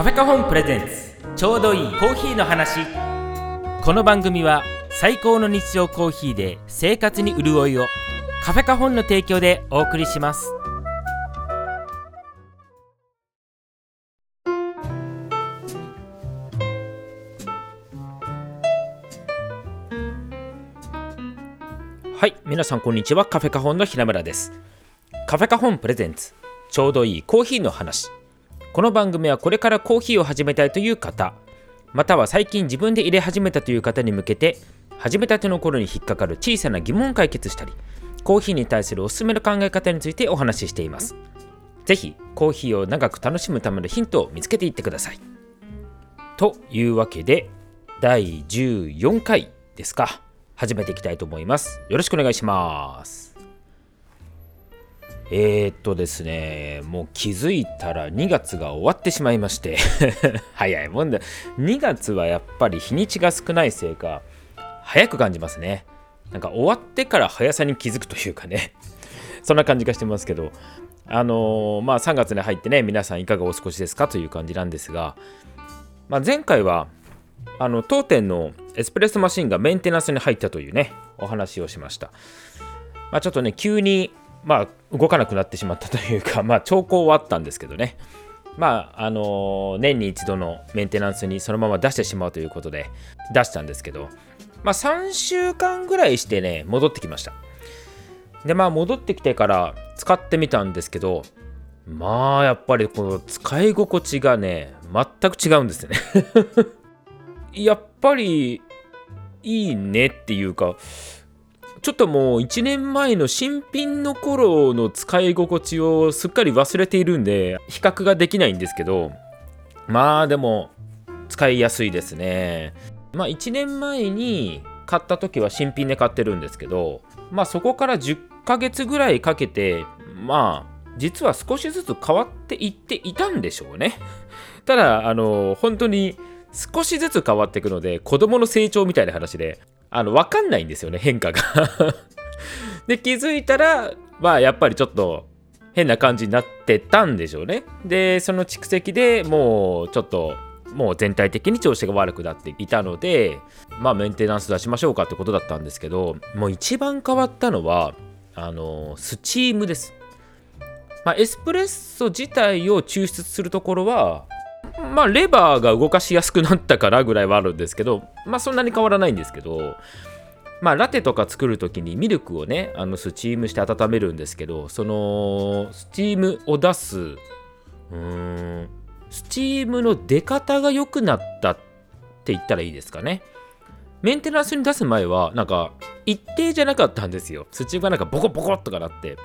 カフェカホンプレゼンツ。ちょうどいいコーヒーの話。この番組は最高の日常コーヒーで生活に潤いを。カフェカホンの提供でお送りします。はい皆さんこんにちは。カフェカホンの平村です。カフェカホンプレゼンツ。ちょうどいいコーヒーの話。この番組はこれからコーヒーを始めたいという方または最近自分で入れ始めたという方に向けて始めたての頃に引っかかる小さな疑問を解決したりコーヒーに対するおすすめの考え方についてお話ししています。ぜひコーヒーを長く楽しむためのヒントを見つけていってください。というわけで第14回ですか。始めていきたいと思います。よろしくお願いします。えー、っとですね、もう気づいたら2月が終わってしまいまして 早いもんだ。2月はやっぱり日にちが少ないせいか、早く感じますね。なんか終わってから速さに気づくというかね、そんな感じがしてますけど、あのー、まあ3月に入ってね、皆さんいかがお過ごしですかという感じなんですが、まあ、前回は、あの当店のエスプレッソマシンがメンテナンスに入ったというね、お話をしました。まあ、ちょっとね、急にまあ、動かなくなってしまったというか、まあ、兆候はあったんですけどね。まあ、あの、年に一度のメンテナンスにそのまま出してしまうということで出したんですけど、まあ、3週間ぐらいしてね、戻ってきました。で、まあ、戻ってきてから使ってみたんですけど、まあ、やっぱりこの使い心地がね、全く違うんですよね やっぱり、いいねっていうか、ちょっともう1年前の新品の頃の使い心地をすっかり忘れているんで比較ができないんですけどまあでも使いやすいですね。まあ1年前に買った時は新品で買ってるんですけどまあそこから10ヶ月ぐらいかけてまあ実は少しずつ変わっていっていたんでしょうね。ただあの本当に少しずつ変わっていくので子供の成長みたいな話であの、わかんないんですよね、変化が で、気づいたら、まあ、やっぱりちょっと変な感じになってたんでしょうね。で、その蓄積でもうちょっと、もう全体的に調子が悪くなっていたので、まあ、メンテナンス出しましょうかってことだったんですけど、もう一番変わったのは、あの、スチームです。まあ、エスプレッソ自体を抽出するところは、まあ、レバーが動かしやすくなったからぐらいはあるんですけど、まあ、そんなに変わらないんですけど、まあ、ラテとか作る時にミルクをね、あのスチームして温めるんですけど、そのスチームを出す、うーん、スチームの出方が良くなったって言ったらいいですかね。メンテナンスに出す前は、なんか、一定じゃなかったんですよ。スチームがなんかボコボコっとかなって、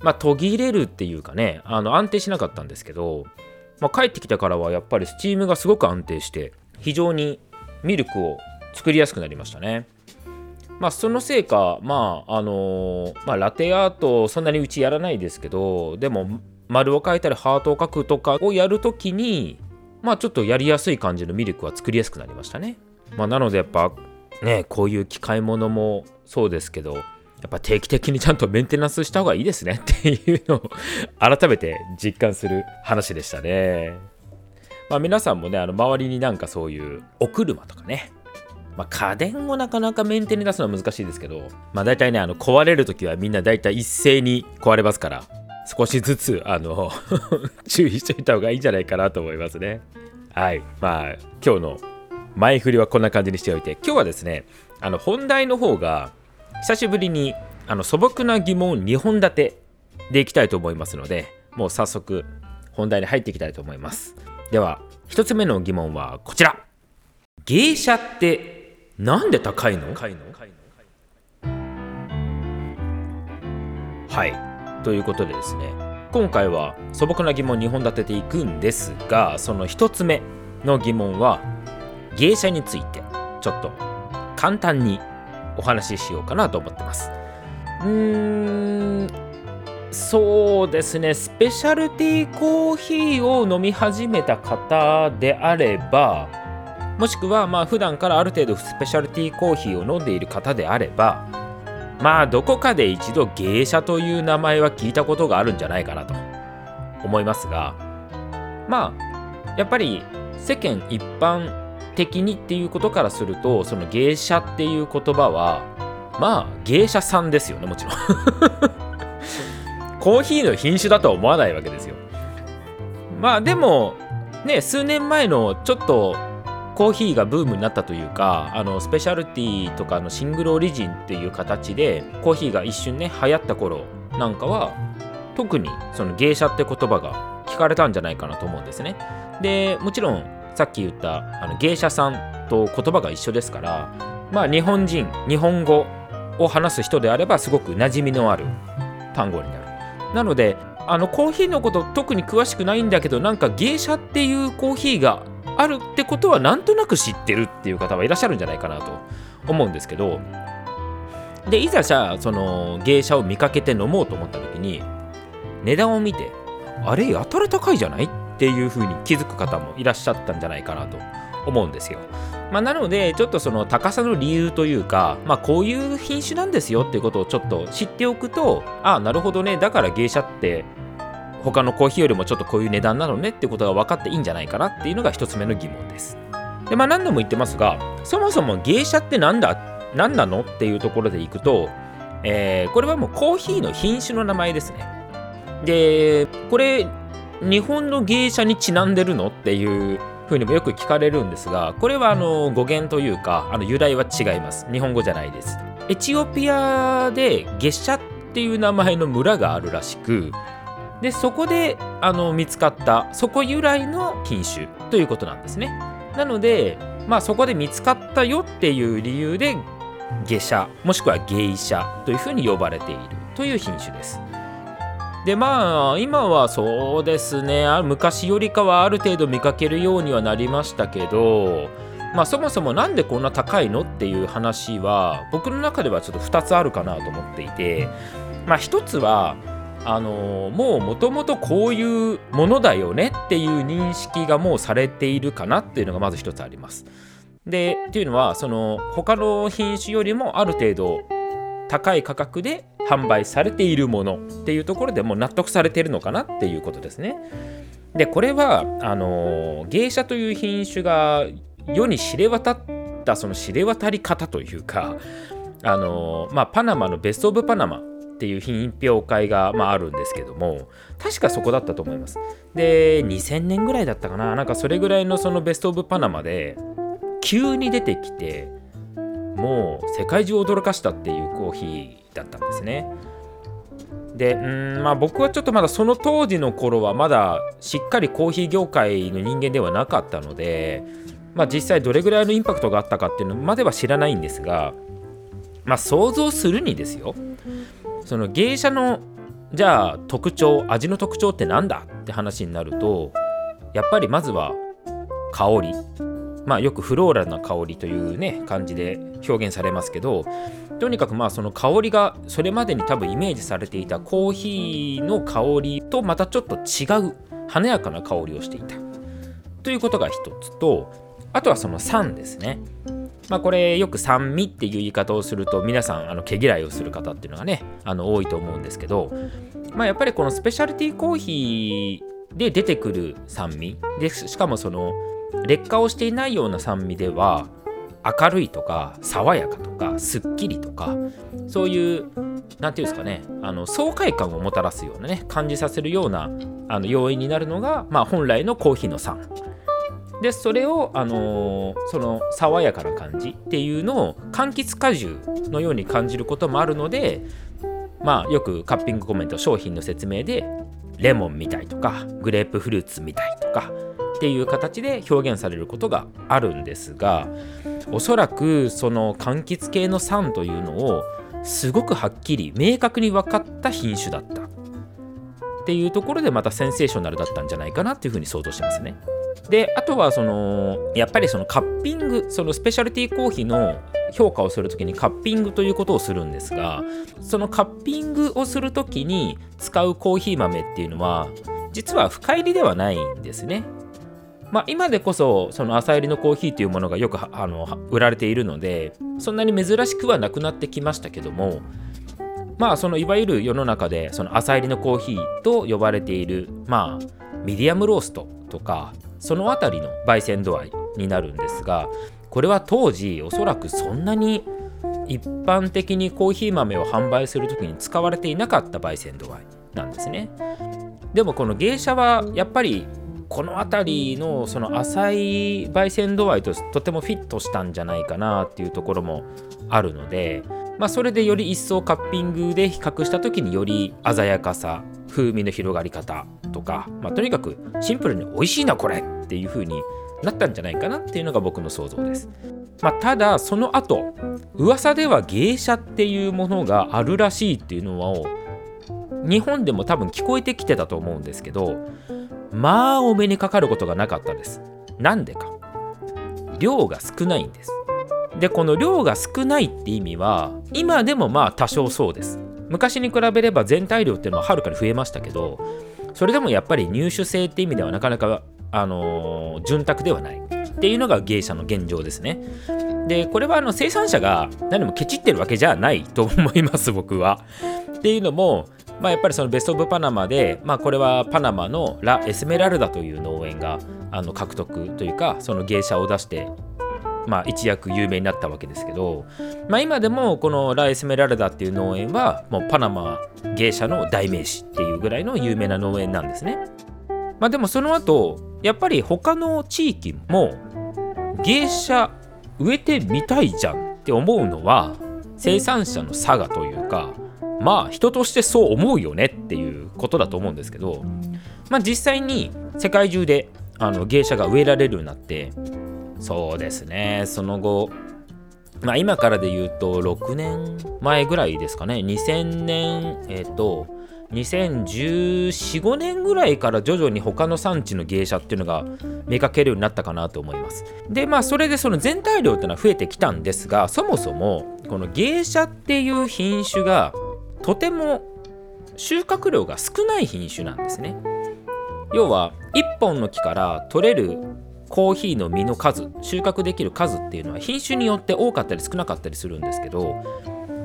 まあ、途切れるっていうかね、あの安定しなかったんですけど、まあ、帰ってきてからはやっぱりスチームがすごく安定して非常にミルクを作りやすくなりましたね。まあそのせいかまああのー、まあ、ラテアートそんなにうちやらないですけどでも丸を描いたりハートを描くとかをやるときにまあちょっとやりやすい感じのミルクは作りやすくなりましたね。まあ、なのでやっぱねこういう機械物もそうですけどやっぱ定期的にちゃんとメンテナンスした方がいいですねっていうのを改めて実感する話でしたね。まあ皆さんもね、あの周りになんかそういうお車とかね、まあ、家電をなかなかメンテに出すのは難しいですけど、まあ大体ね、あの壊れるときはみんな大体一斉に壊れますから、少しずつ、あの 注意しておいた方がいいんじゃないかなと思いますね。はい。まあ今日の前振りはこんな感じにしておいて、今日はですね、あの本題の方が、久しぶりにあの素朴な疑問2本立てでいきたいと思いますのでもう早速本題に入っていきたいと思います。では1つ目の疑問はこちら。芸者ってなんで高いの？はい。ということでですね今回は素朴な疑問2本立てていくんですがその1つ目の疑問は芸者についてちょっと簡単にお話ししようかなと思ってます。うーんそうですねスペシャルティーコーヒーを飲み始めた方であればもしくはまあ普段からある程度スペシャルティーコーヒーを飲んでいる方であればまあどこかで一度芸者という名前は聞いたことがあるんじゃないかなと思いますがまあやっぱり世間一般的にっていうことからするとその芸者っていう言葉はまあ芸者さんですよねもちろん。コーヒーの品種だとは思わないわけですよ。まあでもね数年前のちょっとコーヒーがブームになったというかあのスペシャルティーとかのシングルオリジンっていう形でコーヒーが一瞬ね流行った頃なんかは特にその芸者って言葉が聞かれたんじゃないかなと思うんですね。でもちろんさっき言ったあの芸者さんと言葉が一緒ですからまあ日本人日本語を話す人であればすごく馴染みのある単語になる。なのであのコーヒーのこと特に詳しくないんだけどなんか芸者っていうコーヒーがあるってことはなんとなく知ってるっていう方はいらっしゃるんじゃないかなと思うんですけど。でいざじゃあその芸者を見かけて飲もうと思った時に値段を見てあれやたら高いじゃないっっていう風に気づく方もいらっしゃったんじゃないかなと思うんですよ。まあ、なのでちょっとその高さの理由というか、まあ、こういう品種なんですよっていうことをちょっと知っておくとああなるほどねだから芸者って他のコーヒーよりもちょっとこういう値段なのねってことが分かっていいんじゃないかなっていうのが一つ目の疑問です。でまあ何度も言ってますがそもそも芸者って何だ何なのっていうところでいくと、えー、これはもうコーヒーの品種の名前ですね。でこれ日本の芸者にちなんでるの？っていうふうにもよく聞かれるんですがこれはあの語源というかあの由来は違います。日本語じゃないです。エチオピアで月謝っていう名前の村があるらしくでそこであの見つかったそこ由来の品種ということなんですね。なのでまあそこで見つかったよっていう理由で下車もしくは芸者というふうに呼ばれているという品種です。でまあ今はそうですね昔よりかはある程度見かけるようにはなりましたけどまあそもそも何でこんな高いのっていう話は僕の中ではちょっと2つあるかなと思っていてまあ1つはあのもうもともとこういうものだよねっていう認識がもうされているかなっていうのがまず1つあります。でっていうのはその他の品種よりもある程度高い価格で販売されているものっていうところでもう納得されているのかなっていうことですね。でこれはあの芸者という品種が世に知れ渡ったその知れ渡り方というかあの、まあ、パナマのベスト・オブ・パナマっていう品評会が、まあ、あるんですけども確かそこだったと思います。で2000年ぐらいだったかななんかそれぐらいのそのベスト・オブ・パナマで急に出てきてもう世界中を驚かしたっていうコーヒーだったんですね。でうんまあ僕はちょっとまだその当時の頃はまだしっかりコーヒー業界の人間ではなかったので、まあ、実際どれぐらいのインパクトがあったかっていうのまでは知らないんですが、まあ、想像するにですよその芸者のじゃあ特徴味の特徴って何だって話になるとやっぱりまずは香りまあよくフローラルな香りというね感じで表現されますけどとにかくまあその香りがそれまでに多分イメージされていたコーヒーの香りとまたちょっと違う華やかな香りをしていた。ということが一つとあとはその酸ですね。まあこれよく酸味っていう言い方をすると皆さんあの毛嫌いをする方っていうのがねあの多いと思うんですけどまあやっぱりこのスペシャルティーコーヒーで出てくる酸味でしかもその劣化をしていないような酸味では明るいとか爽やかとかすっきりとかそういう何て言うんですかねあの爽快感をもたらすようなね感じさせるようなあの要因になるのが、まあ、本来のコーヒーの酸。でそれを、あのー、その爽やかな感じっていうのを柑橘果汁のように感じることもあるのでまあよくカッピングコメント商品の説明でレモンみたいとかグレープフルーツみたいとかっていう形で表現されることがあるんですがおそらくその柑橘系の酸というのをすごくはっきり明確に分かった品種だったっていうところでまたセンセーショナルだったんじゃないかなっていうふうに想像してますね。であとはそのやっぱりそのカッピングそのスペシャルティーコーヒーの評価をするときにカッピングということをするんですがそのカッピングをするときに使うコーヒー豆っていうのは実は深入りではないんですねまあ、今でこそその朝入りのコーヒーというものがよくあの売られているのでそんなに珍しくはなくなってきましたけどもまあそのいわゆる世の中でその朝入りのコーヒーと呼ばれているまあミディアムローストとかその辺りの焙煎度合いになるんですがこれは当時おそらくそんなに一般的にコーヒー豆を販売する時に使われていなかった焙煎度合いなんですね。でもこの芸者はやっぱりこの辺りのその浅い焙煎度合いととてもフィットしたんじゃないかなっていうところもあるので、まあ、それでより一層カッピングで比較した時により鮮やかさ風味の広がり方とか、まあ、とにかくシンプルに美味しいなこれっていう風になったんじゃないかなっていうのが僕の想像です。まあ、ただその後噂では芸者っていうものがあるらしいっていうのを日本でも多分聞こえてきてたと思うんですけどまあお目にかかることがなかったです。なんでか。量が少ないんです。でこの量が少ないって意味は今でもまあ多少そうです。昔に比べれば全体量っていうのははるかに増えましたけどそれでもやっぱり入手性って意味ではなかなかあのー、潤沢ではない。っていうのが芸者の現状ですね。でこれはあの生産者が何もケチってるわけじゃないと思います僕は。っていうのもまあ、やっぱりそのベスト・オブ・パナマで、まあ、これはパナマのラ・エスメラルダという農園があの獲得というかその芸者を出して、まあ、一躍有名になったわけですけど、まあ、今でもこのラ・エスメラルダっていう農園はもうパナマ芸者の代名詞っていうぐらいの有名な農園なんですね。まあ、でもその後やっぱり他の地域も芸者植えてみたいじゃんって思うのは生産者の差がというかまあ人としてそう思うよねっていうことだと思うんですけど、まあ、実際に世界中であの芸者が植えられるようになってそうですねその後まあ今からで言うと6年前ぐらいですかね2000年えっ、と2014年ぐらいから徐々に他の産地の芸者っていうのが見かけるようになったかなと思います。でまあそれでその全体量っていうのは増えてきたんですがそもそもこの芸者っていう品種がとても収穫量が少ない品種なんですね。要は1本の木から取れるコーヒーの実の数収穫できる数っていうのは品種によって多かったり少なかったりするんですけど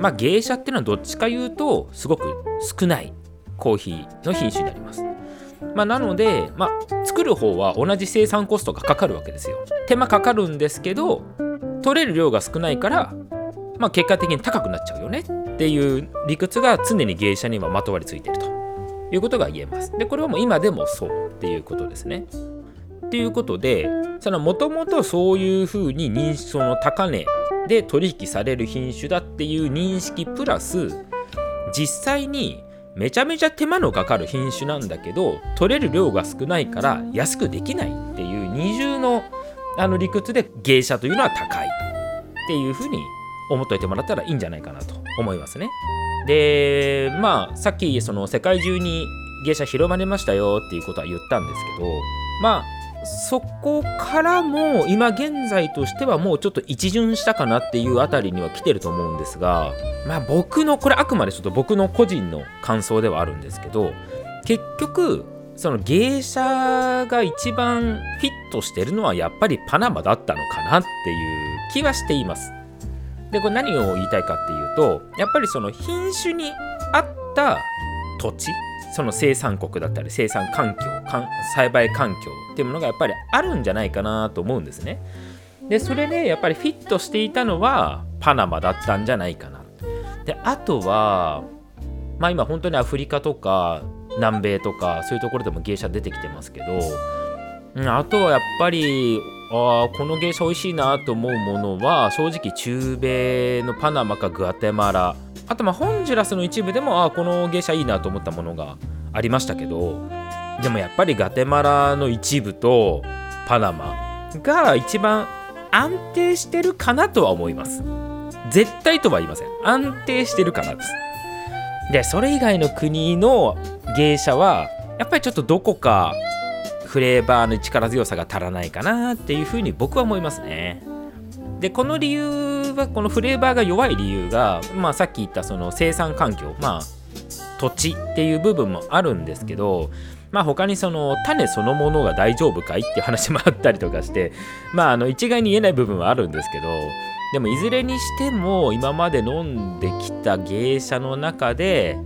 まあ芸者っていうのはどっちか言うとすごく少ないコーヒーの品種になります。まあ、なので、まあ、作る方は同じ生産コストがかかるわけですよ。手間かかるんですけど取れる量が少ないから、まあ、結果的に高くなっちゃうよねっていう理屈が常に芸者にはまとわりついているということが言えます。でこれはもう今でもそうっていうことですね。っていうことでもともとそういうふうに認識その高値で取引される品種だっていう認識プラス実際にめちゃめちゃ手間のかかる品種なんだけど取れる量が少ないから安くできないっていう二重のあの理屈で芸者というのは高いっていうふうに思っといてもらったらいいんじゃないかなと思いますね。でまあさっきその世界中に芸者広まりましたよっていうことは言ったんですけどまあそこからも今現在としてはもうちょっと一巡したかなっていうあたりには来てると思うんですがまあ僕のこれあくまでちょっと僕の個人の感想ではあるんですけど結局その芸者が一番フィットしてるのはやっぱりパナマだったのかなっていう気はしています。でこれ何を言いたいかっていうとやっぱりその品種に合った土地その生産国だったり生産環境栽培環境っていうものがやっぱりあるんじゃないかなと思うんですね。でそれでやっぱりフィットしていたのはパナマだったんじゃないかな。であとはまあ今本当にアフリカとか南米とかそういうところでも芸者出てきてますけどあとはやっぱりあこの芸者美味しいなと思うものは正直中米のパナマかグアテマラ。あとまあホンジュラスの一部でもあこの芸者いいなと思ったものがありましたけどでもやっぱりガテマラの一部とパナマが一番安定してるかなとは思います。絶対とは言いません。安定してるかなです。でそれ以外の国の芸者はやっぱりちょっとどこかフレーバーの力強さが足らないかなっていうふうに僕は思いますね。でこの理由はこのフレーバーが弱い理由が、まあ、さっき言ったその生産環境まあ土地っていう部分もあるんですけどまあ他にその種そのものが大丈夫かいっていう話もあったりとかしてまああの一概に言えない部分はあるんですけどでもいずれにしても今まで飲んできた芸者の中で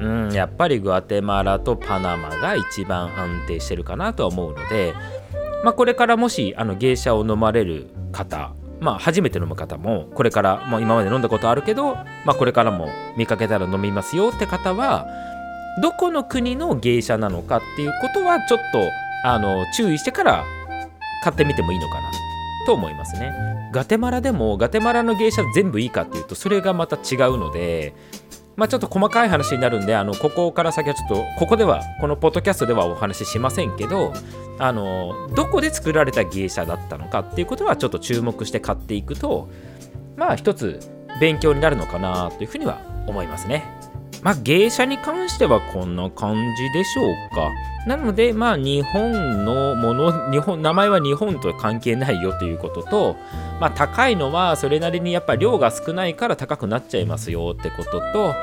うん、やっぱりグアテマラとパナマが一番安定してるかなとは思うのでまあ、これからもしあの芸者を飲まれる方まあ、初めて飲む方もこれから、まあ、今まで飲んだことあるけど、まあ、これからも見かけたら飲みますよって方はどこの国の芸者なのかっていうことはちょっとあの注意してから買ってみてもいいのかなと思いますね。ガテマラでもガテマラの芸者全部いいかっていうとそれがまた違うのでまあ、ちょっと細かい話になるんであのここから先はちょっとここではこのポッドキャストではお話ししませんけどあのどこで作られた芸者だったのかっていうことはちょっと注目して買っていくとまあ一つ勉強になるのかなというふうには思いますね。まあ芸者に関してはこんな感じでしょうか。なのでまあ日本のもの日本名前は日本と関係ないよということとまあ高いのはそれなりにやっぱ量が少ないから高くなっちゃいますよってことと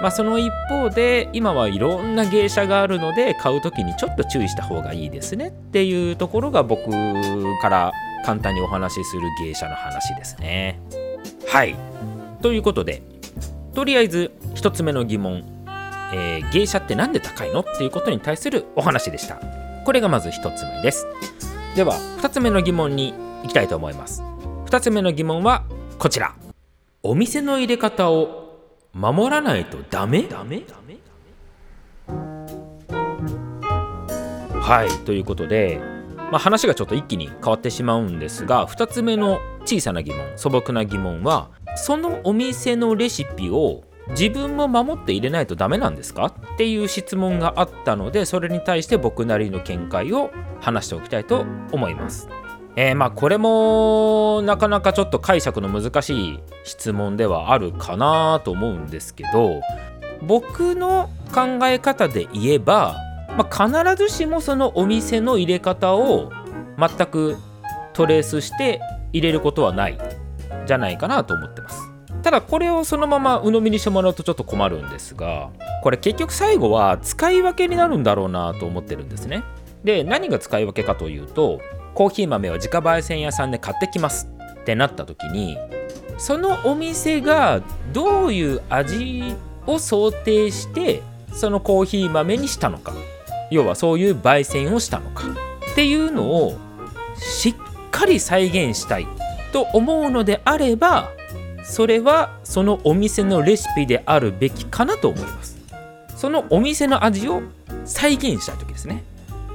まあ、その一方で今はいろんな芸者があるので買う時にちょっと注意した方がいいですねっていうところが僕から簡単にお話しする芸者の話ですね。はいということでとりあえず1つ目の疑問、えー、芸者って何で高いの？っていうことに対するお話でした。これがまず1つ目です。では2つ目の疑問にいきたいと思います。2つ目の疑問はこちら。お店の入れ方を守らないとダメ？はいということで、まあ、話がちょっと一気に変わってしまうんですが2つ目の小さな疑問素朴な疑問はそのお店のレシピを自分も守って入れないとダメなんですか？っていう質問があったのでそれに対して僕なりの見解を話しておきたいと思います。えー、まあこれもなかなかちょっと解釈の難しい質問ではあるかなと思うんですけど僕の考え方で言えば、まあ、必ずしもそのお店の入れ方を全くトレースして入れることはないじゃないかなと思ってます。ただこれをそのまま鵜呑みにしてもらうとちょっと困るんですがこれ結局最後は使い分けになるんだろうなと思ってるんですね。で何が使い分けかというとコーヒー豆を自家焙煎屋さんで買ってきますってなった時にそのお店がどういう味を想定してそのコーヒー豆にしたのか要はそういう焙煎をしたのかっていうのをしっかり再現したいと思うのであればそれはそのお店のレシピであるべきかなと思いますそのお店の味を再現したい時ですね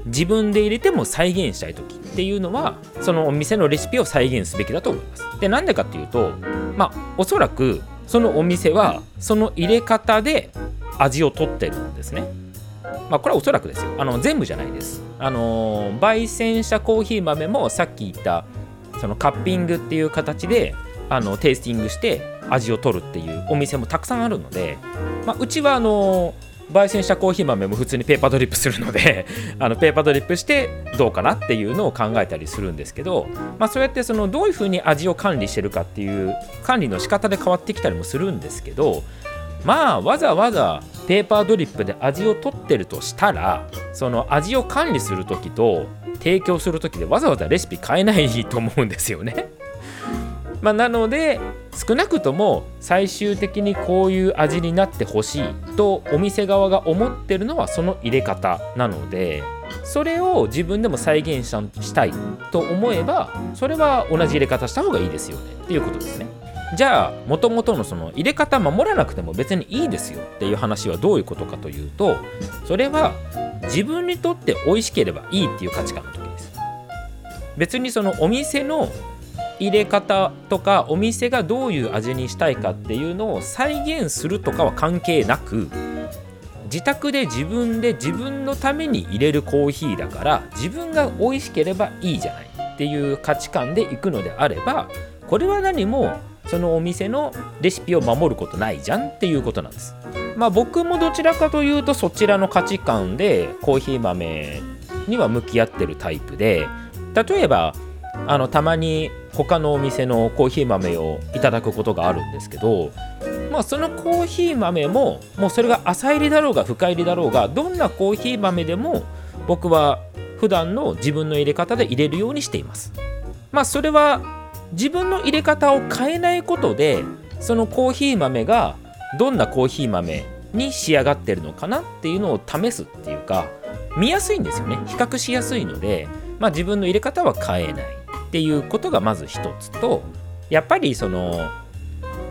自分で入れても再現したい時っていうのはそのお店のレシピを再現すべきだと思います。でなんでかっていうとまあおそらくそのお店はその入れ方で味をとってるんですね。まあこれはおそらくですよ。あの全部じゃないです。あの焙煎したコーヒー豆もさっき言ったそのカッピングっていう形であのテイスティングして味を取るっていうお店もたくさんあるので、まあ、うちはあの焙煎したコーヒー豆も普通にペーパードリップするので あのペーパードリップしてどうかなっていうのを考えたりするんですけど、まあ、そうやってそのどういうふうに味を管理してるかっていう管理の仕方で変わってきたりもするんですけどまあわざわざペーパードリップで味を取ってるとしたらその味を管理する時と提供する時でわざわざレシピ変えないと思うんですよね。まあ、なので少なくとも最終的にこういう味になってほしいとお店側が思ってるのはその入れ方なのでそれを自分でも再現したいと思えばそれは同じ入れ方した方がいいですよねっていうことですね。じゃあもともとのその入れ方守らなくても別にいいですよっていう話はどういうことかというとそれは自分にとって美味しければいいっていう価値観の時です。別にそのお店の入れ方とかお店がどういう味にしたいかっていうのを再現するとかは関係なく自宅で自分で自分のために入れるコーヒーだから自分が美味しければいいじゃないっていう価値観でいくのであればこれは何もそのお店のレシピを守ることないじゃんっていうことなんです。まあ僕もどちらかというとそちらの価値観でコーヒー豆には向き合ってるタイプで例えばあのたまに他のお店のコーヒー豆をいただくことがあるんですけどまあそのコーヒー豆ももうそれが浅入りだろうが深入りだろうがどんなコーヒー豆でも僕は普段の自分の入れ方で入れるようにしています。まあそれは自分の入れ方を変えないことでそのコーヒー豆がどんなコーヒー豆に仕上がってるのかなっていうのを試すっていうか見やすいんですよね。比較しやすいのでまあ、自分の入れ方は変えない。っていうことがまず一つとやっぱりその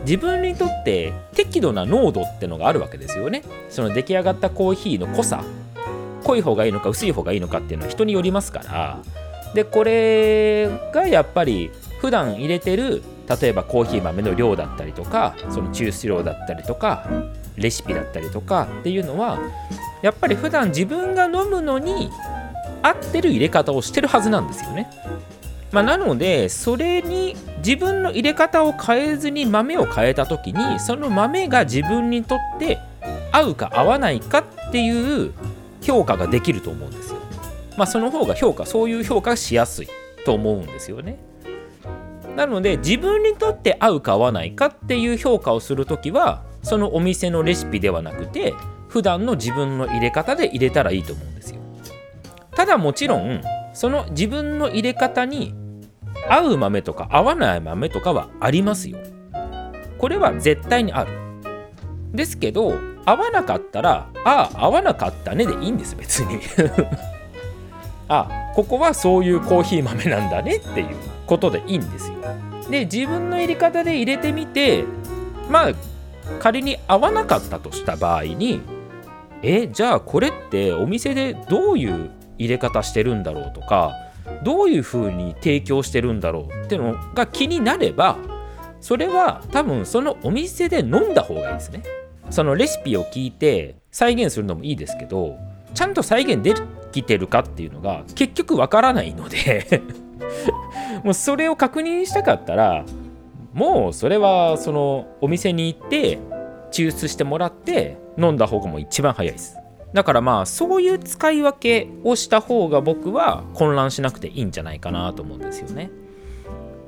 自分にとって適度な濃度ってのがあるわけですよねその出来上がったコーヒーの濃さ濃い方がいいのか薄い方がいいのかっていうのは人によりますからでこれがやっぱり普段入れてる例えばコーヒー豆の量だったりとかその抽出量だったりとかレシピだったりとかっていうのはやっぱり普段自分が飲むのに合ってる入れ方をしてるはずなんですよね。まあ、なのでそれに自分の入れ方を変えずに豆を変えた時にその豆が自分にとって合うか合わないかっていう評価ができると思うんですよ。まあ、その方が評価そういう評価がしやすいと思うんですよね。なので自分にとって合うか合わないかっていう評価をする時はそのお店のレシピではなくて普段の自分の入れ方で入れたらいいと思うんですよ。ただもちろんその自分の入れ方に合う豆とか合わない豆とかはありますよ。これは絶対にある。ですけど合わなかったらああ合わなかったねでいいんです別に あここはそういうコーヒー豆なんだねっていうことでいいんですよ。で自分の入れ方で入れてみてまあ仮に合わなかったとした場合にえじゃあこれってお店でどういう入れ方してるんだろうとかどういう風に提供してるんだろうっていうのが気になればそれは多分そのお店で飲んだ方がいいですね。そのレシピを聞いて再現するのもいいですけどちゃんと再現できてるかっていうのが結局わからないので もうそれを確認したかったらもうそれはそのお店に行って抽出してもらって飲んだ方がもう一番早いです。だからまあそういう使い分けをした方が僕は混乱しなくていいんじゃないかなと思うんですよね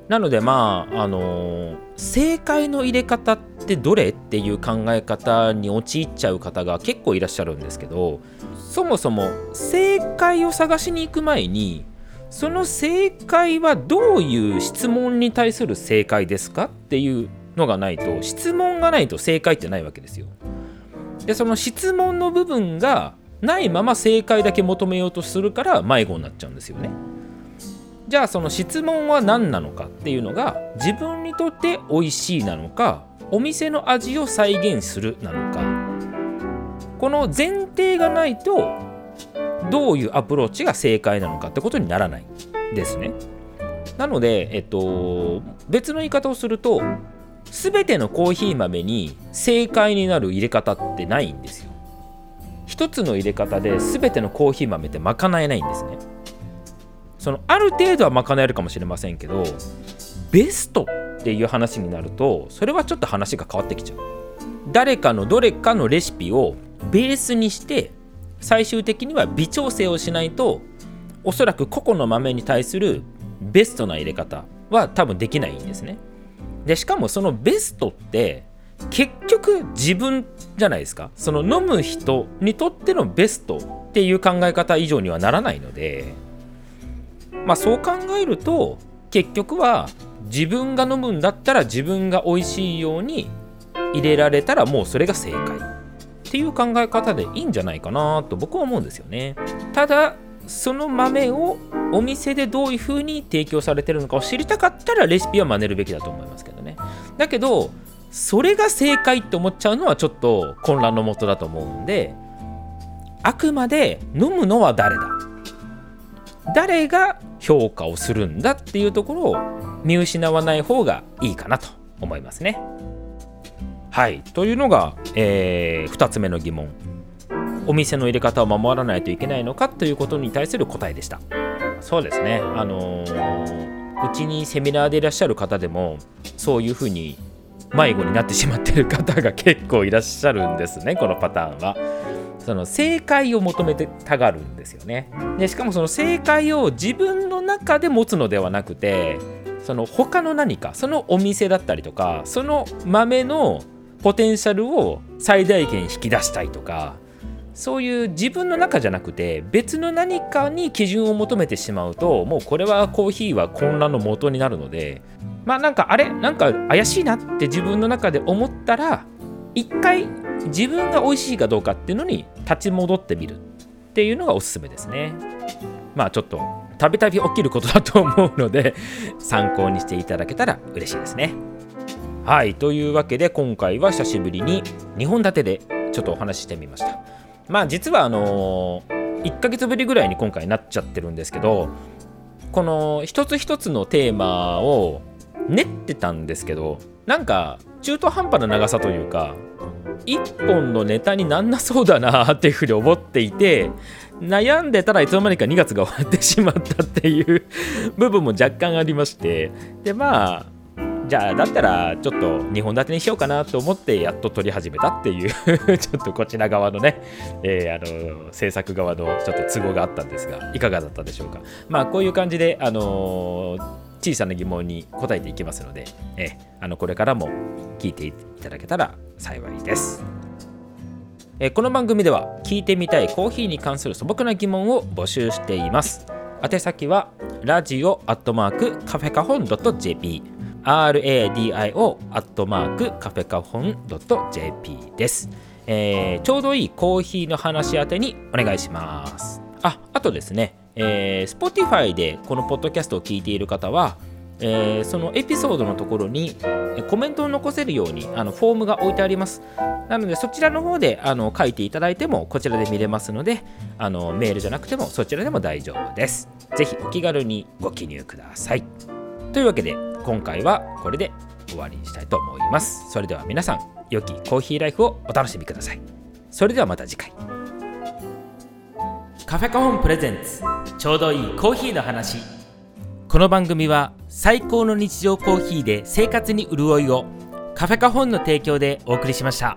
なのでまああのー、正解の入れ方ってどれっていう考え方に陥っちゃう方が結構いらっしゃるんですけどそもそも正解を探しに行く前にその正解はどういう質問に対する正解ですかっていうのがないと質問がないと正解ってないわけですよ。でその質問の部分がないまま正解だけ求めようとするから迷子になっちゃうんですよね。じゃあその質問は何なのかっていうのが自分にとって美味しいなのかお店の味を再現するなのかこの前提がないとどういうアプローチが正解なのかってことにならないですね。なので、えっと、別の言い方をすると全てのコーヒー豆に正解になる入れ方ってないんですよ。一つの入れ方で全てのコーヒー豆って賄えないんですね。そのある程度は賄えるかもしれませんけどベストっていう話になるとそれはちょっと話が変わってきちゃう。誰かのどれかのレシピをベースにして最終的には微調整をしないとおそらく個々の豆に対するベストな入れ方は多分できないんですね。でしかもそのベストって結局自分じゃないですかその飲む人にとってのベストっていう考え方以上にはならないのでまあそう考えると結局は自分が飲むんだったら自分が美味しいように入れられたらもうそれが正解っていう考え方でいいんじゃないかなと僕は思うんですよね。ただその豆をお店でどういう風に提供されてるのかを知りたかったらレシピは真似るべきだと思いますけど。だけどそれが正解って思っちゃうのはちょっと混乱のもとだと思うんであくまで飲むのは誰だ？誰が評価をするんだっていうところを見失わない方がいいかなと思いますね。はい。というのが、えー、2つ目の疑問。お店の入れ方を守らないといけないのかということに対する答えでした。そうですね。あのー、うちにセミナーでいらっしゃる方でもそういうふうに迷子になってしまってる方が結構いらっしゃるんですねこのパターンは。その正解を求めてたがるんですよね。でしかもその正解を自分の中で持つのではなくてその他の何かそのお店だったりとかその豆のポテンシャルを最大限引き出したいとかそういう自分の中じゃなくて別の何かに基準を求めてしまうともうこれはコーヒーは混乱の元になるのでまあなんかあれなんか怪しいなって自分の中で思ったら一回自分が美味しいかどうかっていうのに立ち戻ってみるっていうのがおすすめですね。まあちょっとたびたび起きることだと思うので 参考にしていただけたら嬉しいですね。はいというわけで今回は久しぶりに2本立てでちょっとお話ししてみました。まあ実はあのー、1ヶ月ぶりぐらいに今回なっちゃってるんですけどこの一つ一つのテーマを練ってたんですけどなんか中途半端な長さというか1本のネタになんなそうだなっていうふうに思っていて悩んでたらいつの間にか2月が終わってしまったっていう部分も若干ありましてでまあじゃあだったらちょっと2本立てにしようかなと思ってやっと撮り始めたっていう ちょっとこちら側のね、えー、あの制作側のちょっと都合があったんですがいかがだったでしょうか？まあこういう感じであの小さな疑問に答えていきますので、えあのこれからも聞いていただけたら幸いです。えこの番組では聞いてみたいコーヒーに関する素朴な疑問を募集しています。宛先はラジオアットマークカフェカホン .jp radio アットマークカフェカホン .jp です、えー、ちょうどいいコーヒーの話宛てにお願いします。あ、あとですね、えー、Spotify でこのポッドキャストを聞いている方は、えー、そのエピソードのところにコメントを残せるようにあのフォームが置いてあります。なのでそちらの方であの書いていただいてもこちらで見れますのであのメールじゃなくてもそちらでも大丈夫です。ぜひお気軽にご記入ください。というわけで今回はこれで終わりにしたいと思います。それでは皆さん良きコーヒーライフをお楽しみください。それではまた次回。カフェカホンプレゼンツちょうどいいコーヒーの話この番組は最高の日常コーヒーで生活に潤いをカフェカホンの提供でお送りしました。